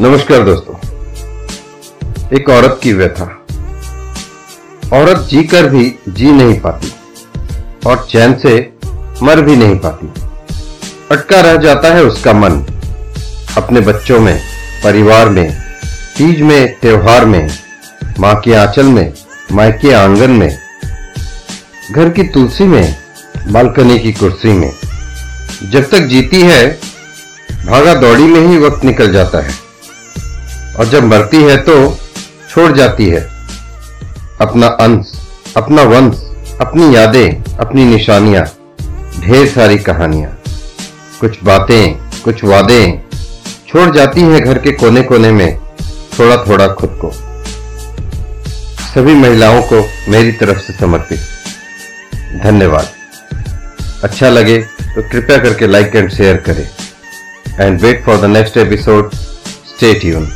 नमस्कार दोस्तों। एक औरत की व्यथा। औरत जीकर भी जी नहीं पाती और चैन से मर भी नहीं पाती। अटका रह जाता है उसका मन। अपने बच्चों में, परिवार में, तीज में, त्योहार में, माँ के आंचल में मायके आँगन में, घर की तुलसी में, बालकनी की कुर्सी में। जब तक जीती है, भागा दौड़ी में ही वक्त निकल जाता है। और जब मरती है तो छोड़ जाती है। अपना अंश, अपना वंश, अपनी यादें, अपनी निशानियाँ, ढेर सारी कहानियाँ। कुछ बातें, कुछ वादे छोड़ जाती है घर के कोने कोने में थोड़ा थोड़ा खुद को। सभी महिलाओं को मेरी तरफ़ से समर्पित। धन्यवाद। अच्छा लगे तो कृपया करके लाइक एंड शेयर करें। And wait for the next episode. Stay tune